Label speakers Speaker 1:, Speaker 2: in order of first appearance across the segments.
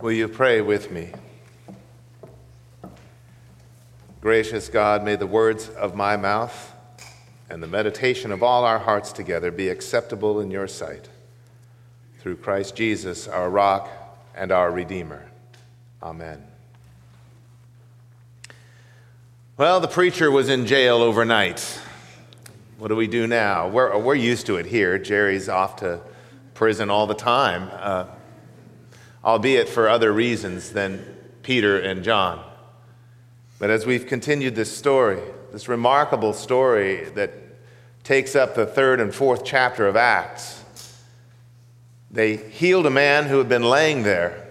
Speaker 1: Will you pray with me? Gracious God, may the words of my mouth and the meditation of all our hearts together be acceptable in your sight. Through Christ Jesus, our rock and our Redeemer. Amen. Well, the preacher was in jail overnight. What do we do now? We're, we're used to it here. Jerry's off to prison all the time, uh, albeit for other reasons than Peter and John. But as we've continued this story, this remarkable story that takes up the third and fourth chapter of Acts, they healed a man who had been laying there.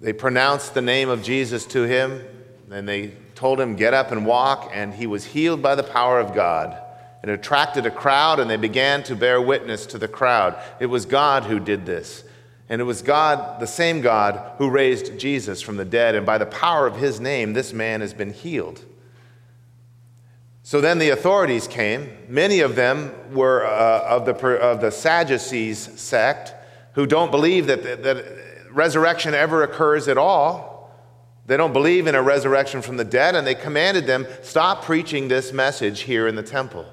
Speaker 1: They pronounced the name of Jesus to him, and they told him, Get up and walk, and he was healed by the power of God. It attracted a crowd, and they began to bear witness to the crowd. It was God who did this. And it was God, the same God, who raised Jesus from the dead. And by the power of his name, this man has been healed. So then the authorities came. Many of them were uh, of, the, of the Sadducees sect who don't believe that, that resurrection ever occurs at all. They don't believe in a resurrection from the dead, and they commanded them stop preaching this message here in the temple.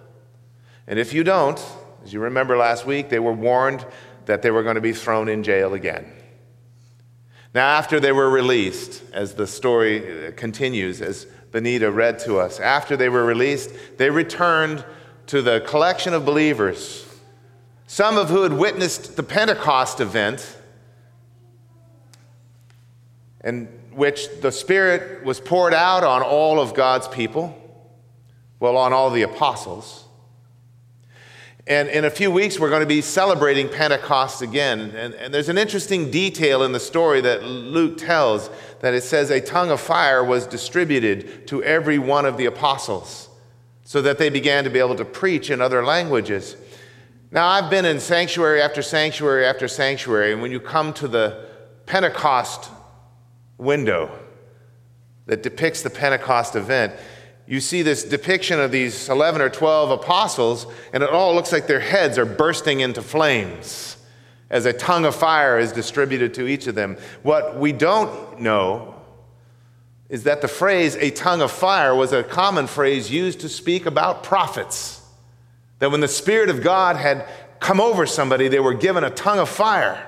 Speaker 1: And if you don't, as you remember last week, they were warned that they were going to be thrown in jail again. Now, after they were released, as the story uh, continues, as Benita read to us, after they were released, they returned to the collection of believers, some of who had witnessed the Pentecost event, in which the Spirit was poured out on all of God's people, well, on all the apostles. And in a few weeks, we're going to be celebrating Pentecost again. And, and, there's an interesting detail in the story that Luke tells that it says a tongue of fire was distributed to every one of the apostles so that they began to be able to preach in other languages. Now, I've been in sanctuary after sanctuary after sanctuary, and when you come to the Pentecost window that depicts the Pentecost event, you see this depiction of these 11 or 12 apostles, and it all looks like their heads are bursting into flames as a tongue of fire is distributed to each of them. What we don't know is that the phrase a tongue of fire was a common phrase used to speak about prophets. That when the Spirit of God had come over somebody, they were given a tongue of fire.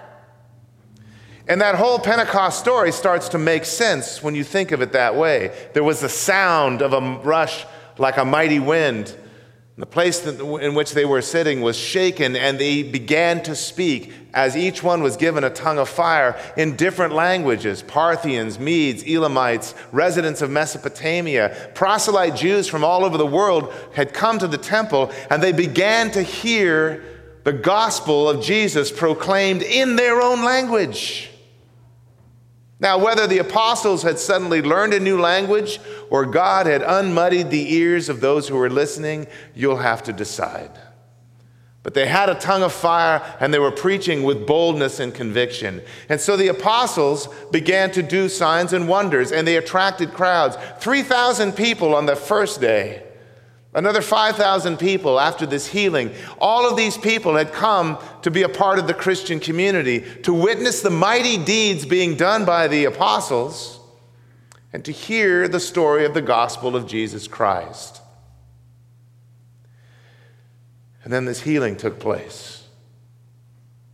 Speaker 1: And that whole Pentecost story starts to make sense when you think of it that way. There was the sound of a rush like a mighty wind. The place in which they were sitting was shaken, and they began to speak as each one was given a tongue of fire in different languages Parthians, Medes, Elamites, residents of Mesopotamia, proselyte Jews from all over the world had come to the temple, and they began to hear the gospel of Jesus proclaimed in their own language. Now, whether the apostles had suddenly learned a new language or God had unmuddied the ears of those who were listening, you'll have to decide. But they had a tongue of fire and they were preaching with boldness and conviction. And so the apostles began to do signs and wonders and they attracted crowds. 3,000 people on the first day. Another 5,000 people after this healing. All of these people had come to be a part of the Christian community, to witness the mighty deeds being done by the apostles, and to hear the story of the gospel of Jesus Christ. And then this healing took place.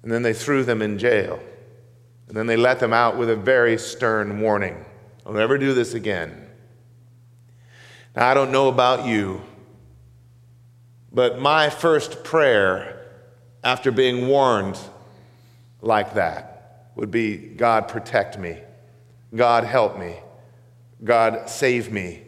Speaker 1: And then they threw them in jail. And then they let them out with a very stern warning I'll never do this again. Now, I don't know about you. But my first prayer after being warned like that would be God, protect me. God, help me. God, save me.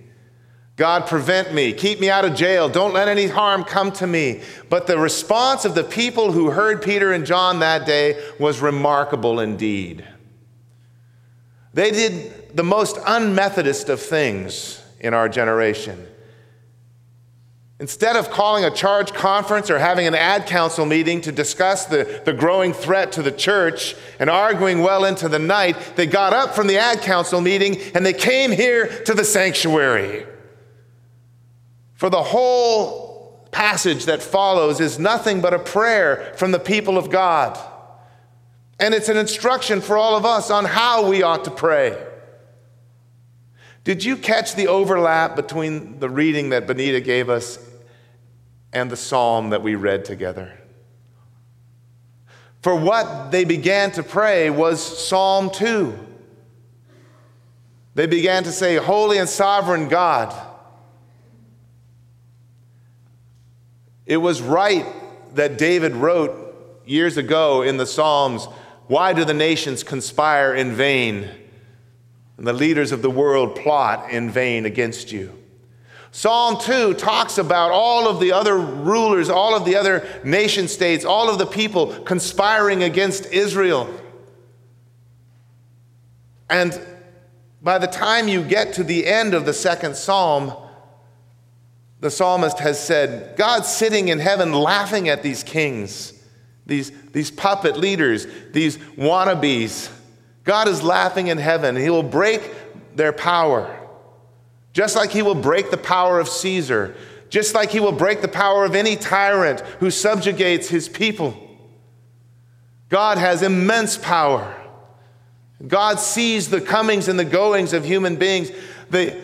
Speaker 1: God, prevent me. Keep me out of jail. Don't let any harm come to me. But the response of the people who heard Peter and John that day was remarkable indeed. They did the most unmethodist of things in our generation. Instead of calling a charge conference or having an ad council meeting to discuss the, the growing threat to the church and arguing well into the night, they got up from the ad council meeting and they came here to the sanctuary. For the whole passage that follows is nothing but a prayer from the people of God. And it's an instruction for all of us on how we ought to pray. Did you catch the overlap between the reading that Benita gave us and the psalm that we read together? For what they began to pray was Psalm 2. They began to say, Holy and sovereign God. It was right that David wrote years ago in the Psalms Why do the nations conspire in vain? And the leaders of the world plot in vain against you. Psalm 2 talks about all of the other rulers, all of the other nation states, all of the people conspiring against Israel. And by the time you get to the end of the second psalm, the psalmist has said, God's sitting in heaven laughing at these kings, these, these puppet leaders, these wannabes. God is laughing in heaven. He will break their power, just like He will break the power of Caesar, just like He will break the power of any tyrant who subjugates His people. God has immense power. God sees the comings and the goings of human beings. The,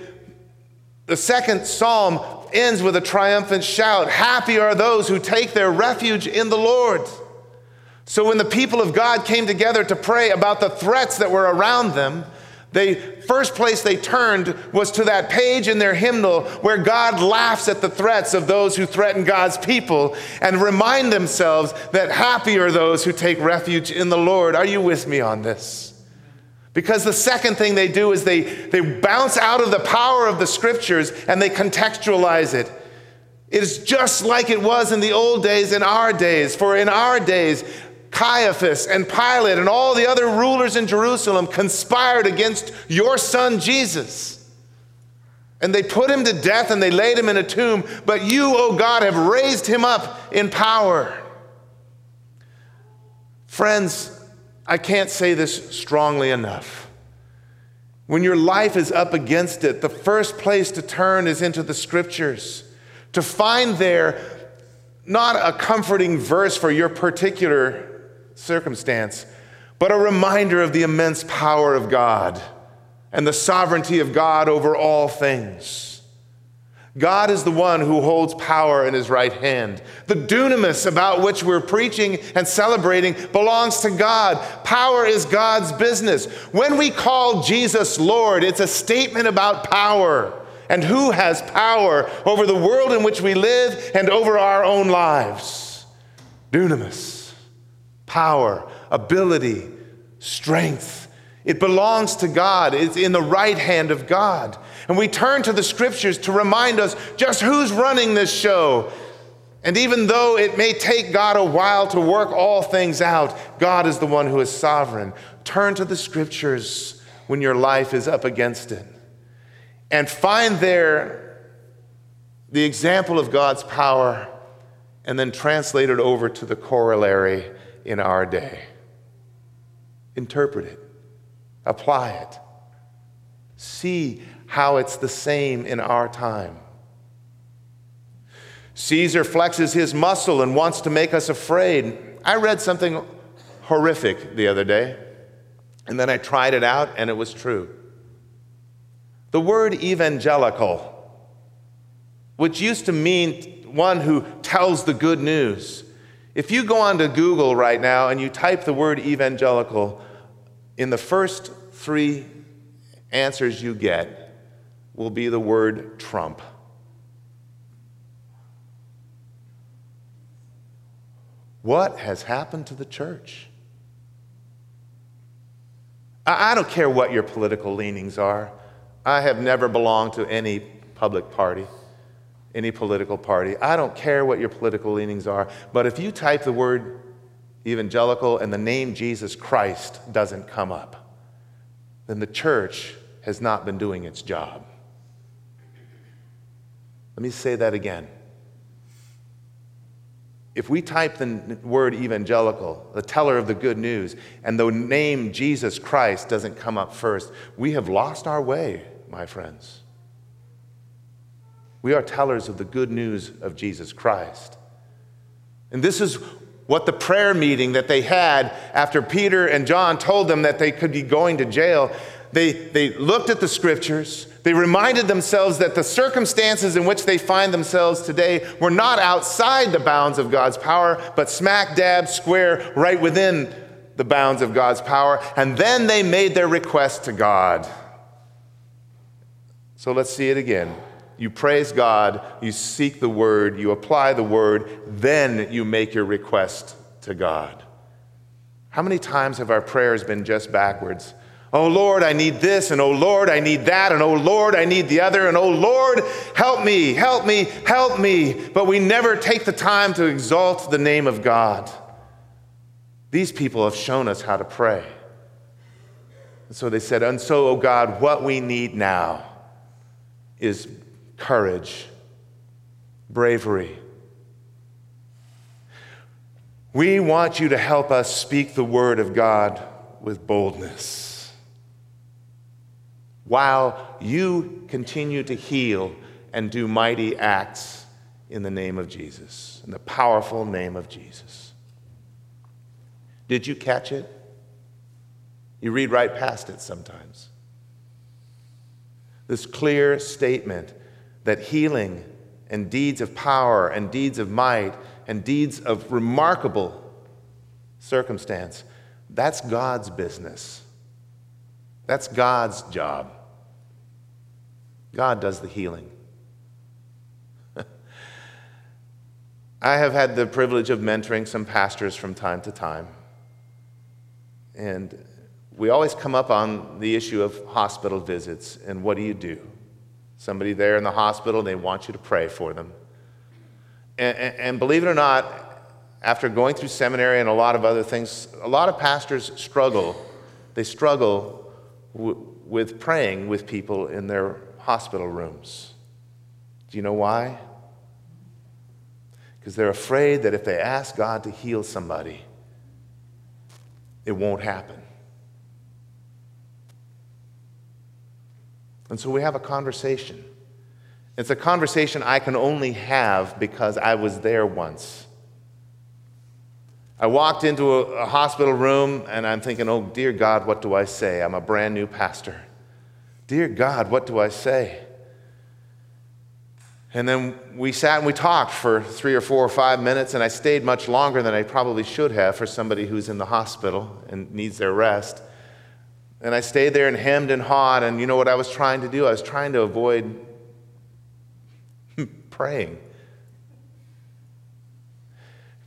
Speaker 1: the second psalm ends with a triumphant shout Happy are those who take their refuge in the Lord. So when the people of God came together to pray about the threats that were around them, the first place they turned was to that page in their hymnal where God laughs at the threats of those who threaten God's people and remind themselves that happy are those who take refuge in the Lord. Are you with me on this? Because the second thing they do is they, they bounce out of the power of the scriptures and they contextualize it. It is just like it was in the old days, in our days. For in our days, Caiaphas and Pilate and all the other rulers in Jerusalem conspired against your son Jesus. And they put him to death and they laid him in a tomb. But you, O oh God, have raised him up in power. Friends, I can't say this strongly enough. When your life is up against it, the first place to turn is into the scriptures to find there not a comforting verse for your particular circumstance, but a reminder of the immense power of God and the sovereignty of God over all things. God is the one who holds power in his right hand. The dunamis about which we're preaching and celebrating belongs to God. Power is God's business. When we call Jesus Lord, it's a statement about power and who has power over the world in which we live and over our own lives. Dunamis, power, ability, strength. It belongs to God, it's in the right hand of God. And we turn to the scriptures to remind us just who's running this show. And even though it may take God a while to work all things out, God is the one who is sovereign. Turn to the scriptures when your life is up against it and find there the example of God's power and then translate it over to the corollary in our day. Interpret it, apply it, see how it's the same in our time. Caesar flexes his muscle and wants to make us afraid. I read something horrific the other day, and then I tried it out, and it was true. The word evangelical, which used to mean one who tells the good news, if you go onto Google right now and you type the word evangelical, in the first three answers you get, will be the word Trump. What has happened to the church? I don't care what your political leanings are. I have never belonged to any public party, any political party. I don't care what your political leanings are. But if you type the word evangelical and the name Jesus Christ doesn't come up, then the church has not been doing its job. Let me say that again. If we type the word evangelical, the teller of the good news, and the name Jesus Christ doesn't come up first, we have lost our way, my friends. We are tellers of the good news of Jesus Christ. And this is what the prayer meeting that they had after Peter and John told them that they could be going to jail, they, they looked at the scriptures. They reminded themselves that the circumstances in which they find themselves today were not outside the bounds of God's power, but smack dab square right within the bounds of God's power. And then they made their request to God. So let's see it again. You praise God, you seek the word, you apply the word, then you make your request to God. How many times have our prayers been just backwards? Oh Lord, I need this, and oh Lord, I need that, and oh Lord, I need the other, and oh Lord, help me, help me, help me. But we never take the time to exalt the name of God. These people have shown us how to pray. And so they said, And so, oh God, what we need now is courage, bravery. We want you to help us speak the word of God with boldness while you continue to heal and do mighty acts in the name of Jesus, in the powerful name of Jesus. Did you catch it? You read right past it sometimes. This clear statement that healing and deeds of power and deeds of might and deeds of remarkable circumstance, that's God's business. That's God's job. God does the healing. I have had the privilege of mentoring some pastors from time to time. And we always come up on the issue of hospital visits and what do you do? Somebody there in the hospital, and they want you to pray for them. And, and, and, believe it or not, after going through seminary and a lot of other things, a lot of pastors struggle. They struggle w- with praying with people in their hospital rooms. Do you know why? Because they're afraid that if they ask God to heal somebody, it won't happen. And so we have a conversation. It's a conversation I can only have because I was there once. I walked into a, a, hospital room and I'm thinking, oh, dear God, what do I say? I'm a brand new pastor. Dear God, what do I say? And then we sat and we talked for three or four or five minutes, and I stayed much longer than I probably should have for somebody who's in the hospital and needs their rest. And I stayed there and hemmed and hawed. And you know what I was trying to do? I was trying to avoid praying.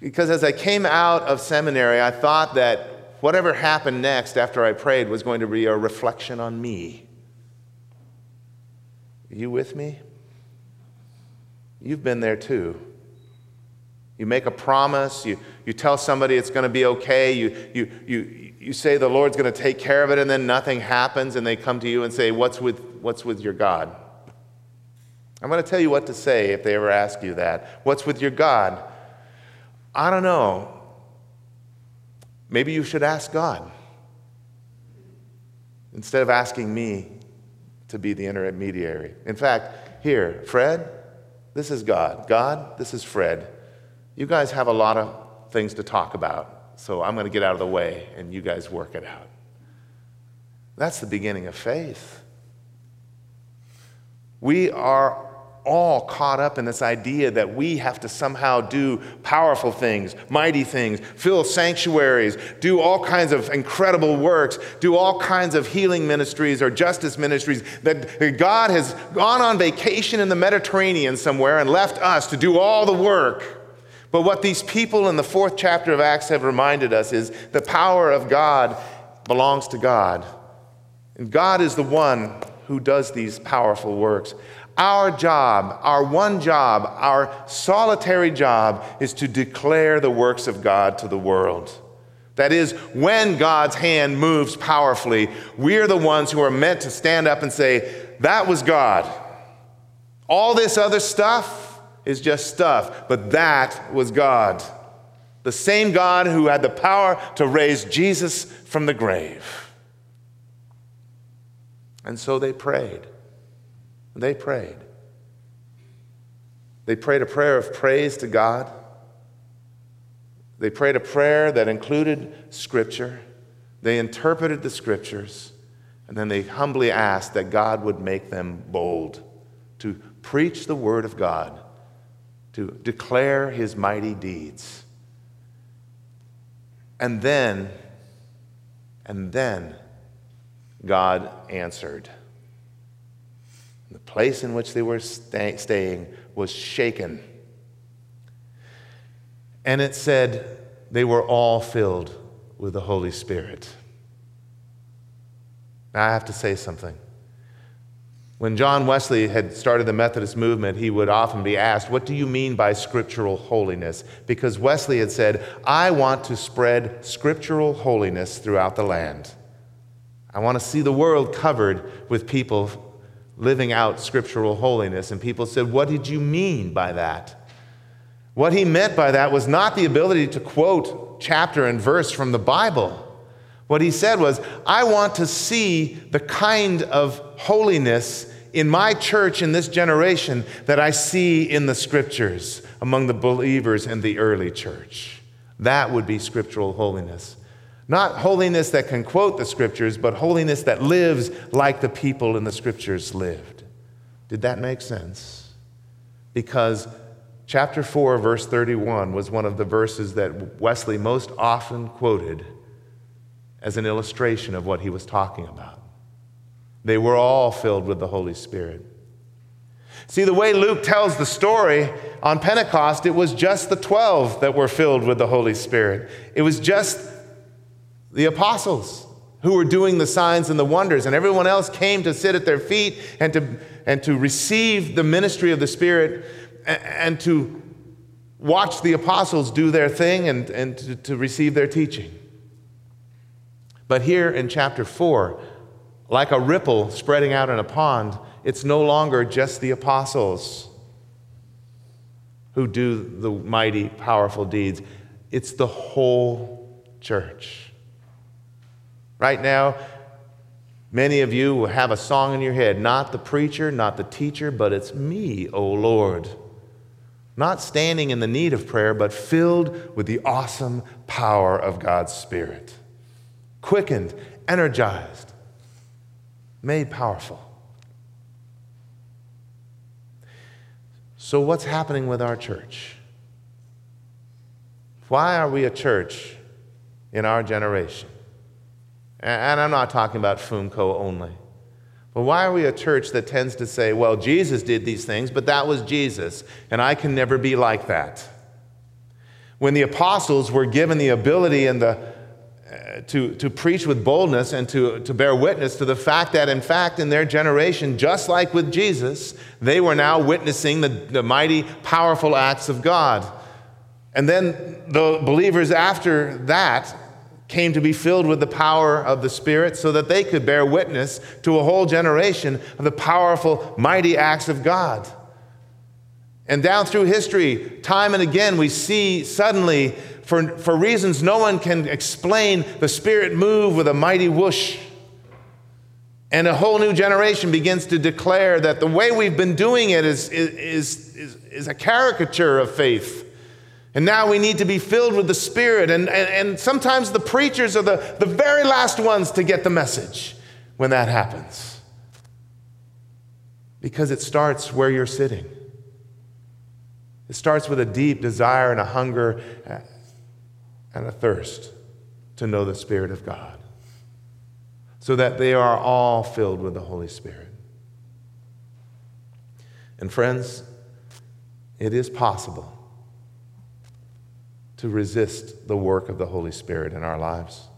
Speaker 1: Because as I came out of seminary, I thought that whatever happened next after I prayed was going to be a reflection on me. Are you with me? You've been there too. You make a promise, you, you tell somebody it's going to be okay, you, you, you, you say the Lord's going to take care of it, and then nothing happens, and they come to you and say, What's with, what's with your God? I'm going to tell you what to say if they ever ask you that. What's with your God? I don't know. Maybe you should ask God instead of asking me to be the intermediary. In fact, here, Fred, this is God. God, this is Fred. You guys have a lot of things to talk about. So I'm going to get out of the way and you guys work it out. That's the beginning of faith. We are all caught up in this idea that we have to somehow do powerful things, mighty things, fill sanctuaries, do all kinds of incredible works, do all kinds of healing ministries or justice ministries, that God has gone on vacation in the Mediterranean somewhere and left us to do all the work. But what these people in the fourth chapter of Acts have reminded us is the power of God belongs to God. And God is the one who does these powerful works. Our job, our one job, our solitary job is to declare the works of God to the world. That is, when God's hand moves powerfully, we're the ones who are meant to stand up and say, That was God. All this other stuff, is just stuff, but that was God. The same God who had the power to raise Jesus from the grave. And so they prayed. They prayed. They prayed a prayer of praise to God. They prayed a prayer that included Scripture. They interpreted the Scriptures. And then they humbly asked that God would make them bold to preach the Word of God, to declare His mighty deeds. And then, and then, God answered. The place in which they were stay, staying was shaken. And it said they were all filled with the Holy Spirit. Now, I have to say something. When John Wesley had started the Methodist movement, he would often be asked, What do you mean by scriptural holiness? Because Wesley had said, I want to spread scriptural holiness throughout the land. I want to see the world covered with people living out scriptural holiness. And people said, What did you mean by that? What he meant by that was not the ability to quote chapter and verse from the Bible. What he said was, I want to see the kind of holiness in my church in this generation that I see in the scriptures among the believers in the early church. That would be scriptural holiness. Not holiness that can quote the scriptures, but holiness that lives like the people in the scriptures lived. Did that make sense? Because chapter 4, verse 31 was one of the verses that Wesley most often quoted as an illustration of what he was talking about. They were all filled with the Holy Spirit. See, the way Luke tells the story on Pentecost, it was just the 12 that were filled with the Holy Spirit. It was just the apostles who were doing the signs and the wonders, and everyone else came to sit at their feet and to, and to receive the ministry of the Spirit and, to watch the apostles do their thing and, and to, to receive their teaching. But here in chapter 4, like a ripple spreading out in a pond, it's no longer just the apostles who do the mighty, powerful deeds, it's the whole church. Right now, many of you will have a song in your head not the preacher, not the teacher, but it's me, O Lord. Not standing in the need of prayer, but filled with the awesome power of God's Spirit. Quickened, energized, made powerful. So, what's happening with our church? Why are we a church in our generation? And I'm not talking about FUMCO only. But why are we a church that tends to say, well, Jesus did these things, but that was Jesus, and I can never be like that? When the apostles were given the ability and the, Uh, to, to preach with boldness and to, to bear witness to the fact that, in fact, in their generation, just like with Jesus, they were now witnessing the, the mighty, powerful acts of God. And then the believers after that came to be filled with the power of the Spirit so that they could bear witness to a whole generation of the powerful, mighty acts of God. And down through history, time and again, we see suddenly, for, for reasons no one can explain, the Spirit move with a mighty whoosh. And a whole new generation begins to declare that the way we've been doing it is, is, is, is a caricature of faith. And now we need to be filled with the Spirit. And, and, and, sometimes the preachers are the, the very last ones to get the message when that happens. Because it starts where you're sitting. It starts with a deep desire and a hunger and a thirst to know the Spirit of God. So that they are all filled with the Holy Spirit. And friends, it is possible to resist the work of the Holy Spirit in our lives.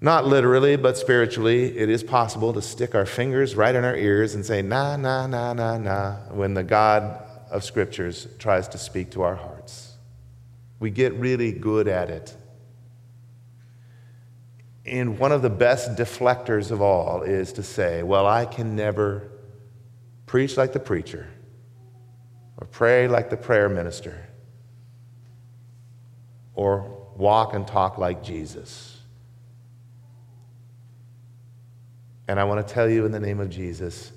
Speaker 1: Not literally, but spiritually, it is possible to stick our fingers right in our ears and say, nah, nah, nah, nah, nah, when the God of Scriptures tries to speak to our hearts. We get really good at it. And one of the best deflectors of all is to say, well, I can never preach like the preacher or pray like the prayer minister, or walk and talk like Jesus. And I want to tell you in the name of Jesus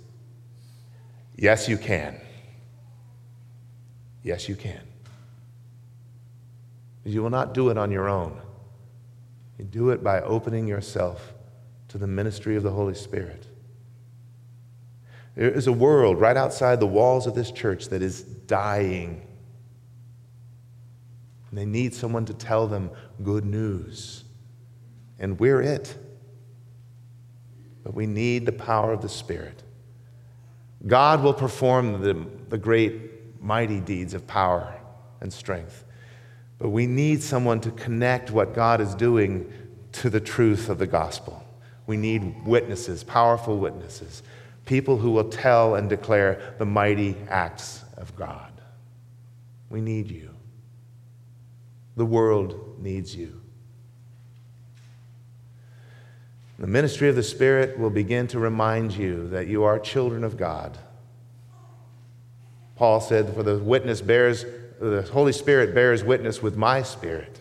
Speaker 1: yes, you can. Yes, you can. You will not do it on your own. You do it by opening yourself to the ministry of the Holy Spirit. There is a world right outside the walls of this church that is dying. And they need someone to tell them good news. And we're it. But we need the power of the Spirit. God will perform the, the great, mighty deeds of power and strength. But we need someone to connect what God is doing to the truth of the gospel. We need witnesses, powerful witnesses, people who will tell and declare the mighty acts of God. We need you. The world needs you. The ministry of the Spirit will begin to remind you that you are children of God. Paul said, For the witness bears, the Holy Spirit bears witness with my spirit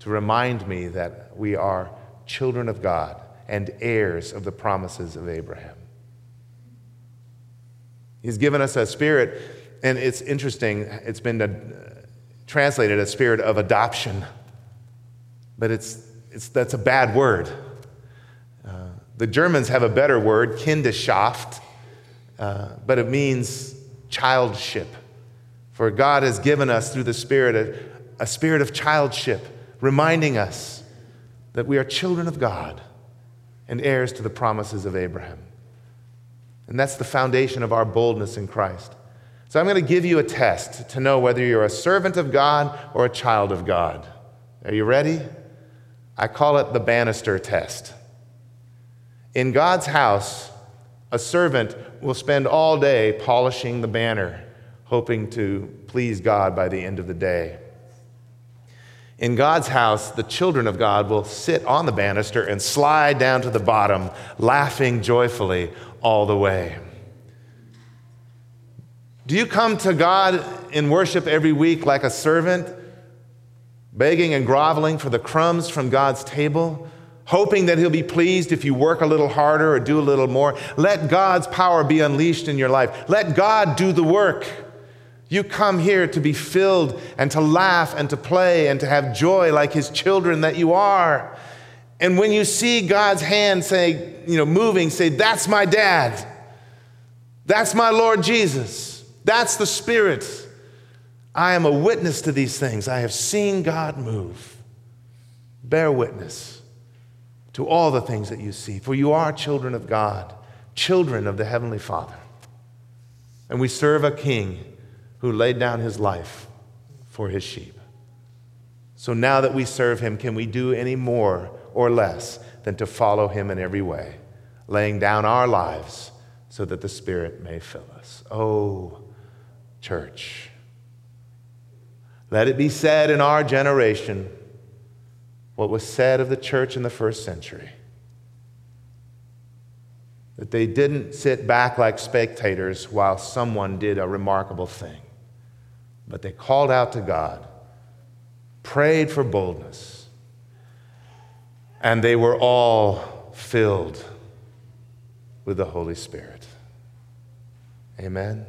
Speaker 1: to remind me that we are children of God and heirs of the promises of Abraham. He's given us a spirit, and it's interesting, it's been uh, translated a spirit of adoption, but it's, it's, that's a bad word. The Germans have a better word, Kindschaft, uh, but it means childship. For God has given us through the Spirit a, a spirit of childship, reminding us that we are children of God and heirs to the promises of Abraham. And that's the foundation of our boldness in Christ. So I'm going to give you a test to know whether you're a servant of God or a child of God. Are you ready? I call it the banister test. In God's house, a servant will spend all day polishing the banner, hoping to please God by the end of the day. In God's house, the children of God will sit on the banister and slide down to the bottom, laughing joyfully all the way. Do you come to God in worship every week like a servant, begging and groveling for the crumbs from God's table? hoping that He'll be pleased if you work a little harder or do a little more. Let God's power be unleashed in your life. Let God do the work. You come here to be filled and to laugh and to play and to have joy like His children that you are. And when you see God's hand say, you know, moving, say, That's my dad. That's my Lord Jesus. That's the Spirit. I am a witness to these things. I have seen God move. Bear witness to all the things that you see, for you are children of God, children of the Heavenly Father. And we serve a king who laid down his life for his sheep. So now that we serve him, can we do any more or less than to follow him in every way, laying down our lives so that the Spirit may fill us? Oh, church. Let it be said in our generation what was said of the church in the first century that they didn't sit back like spectators while someone did a remarkable thing, but they called out to God, prayed for boldness, and they were all filled with the Holy Spirit. Amen.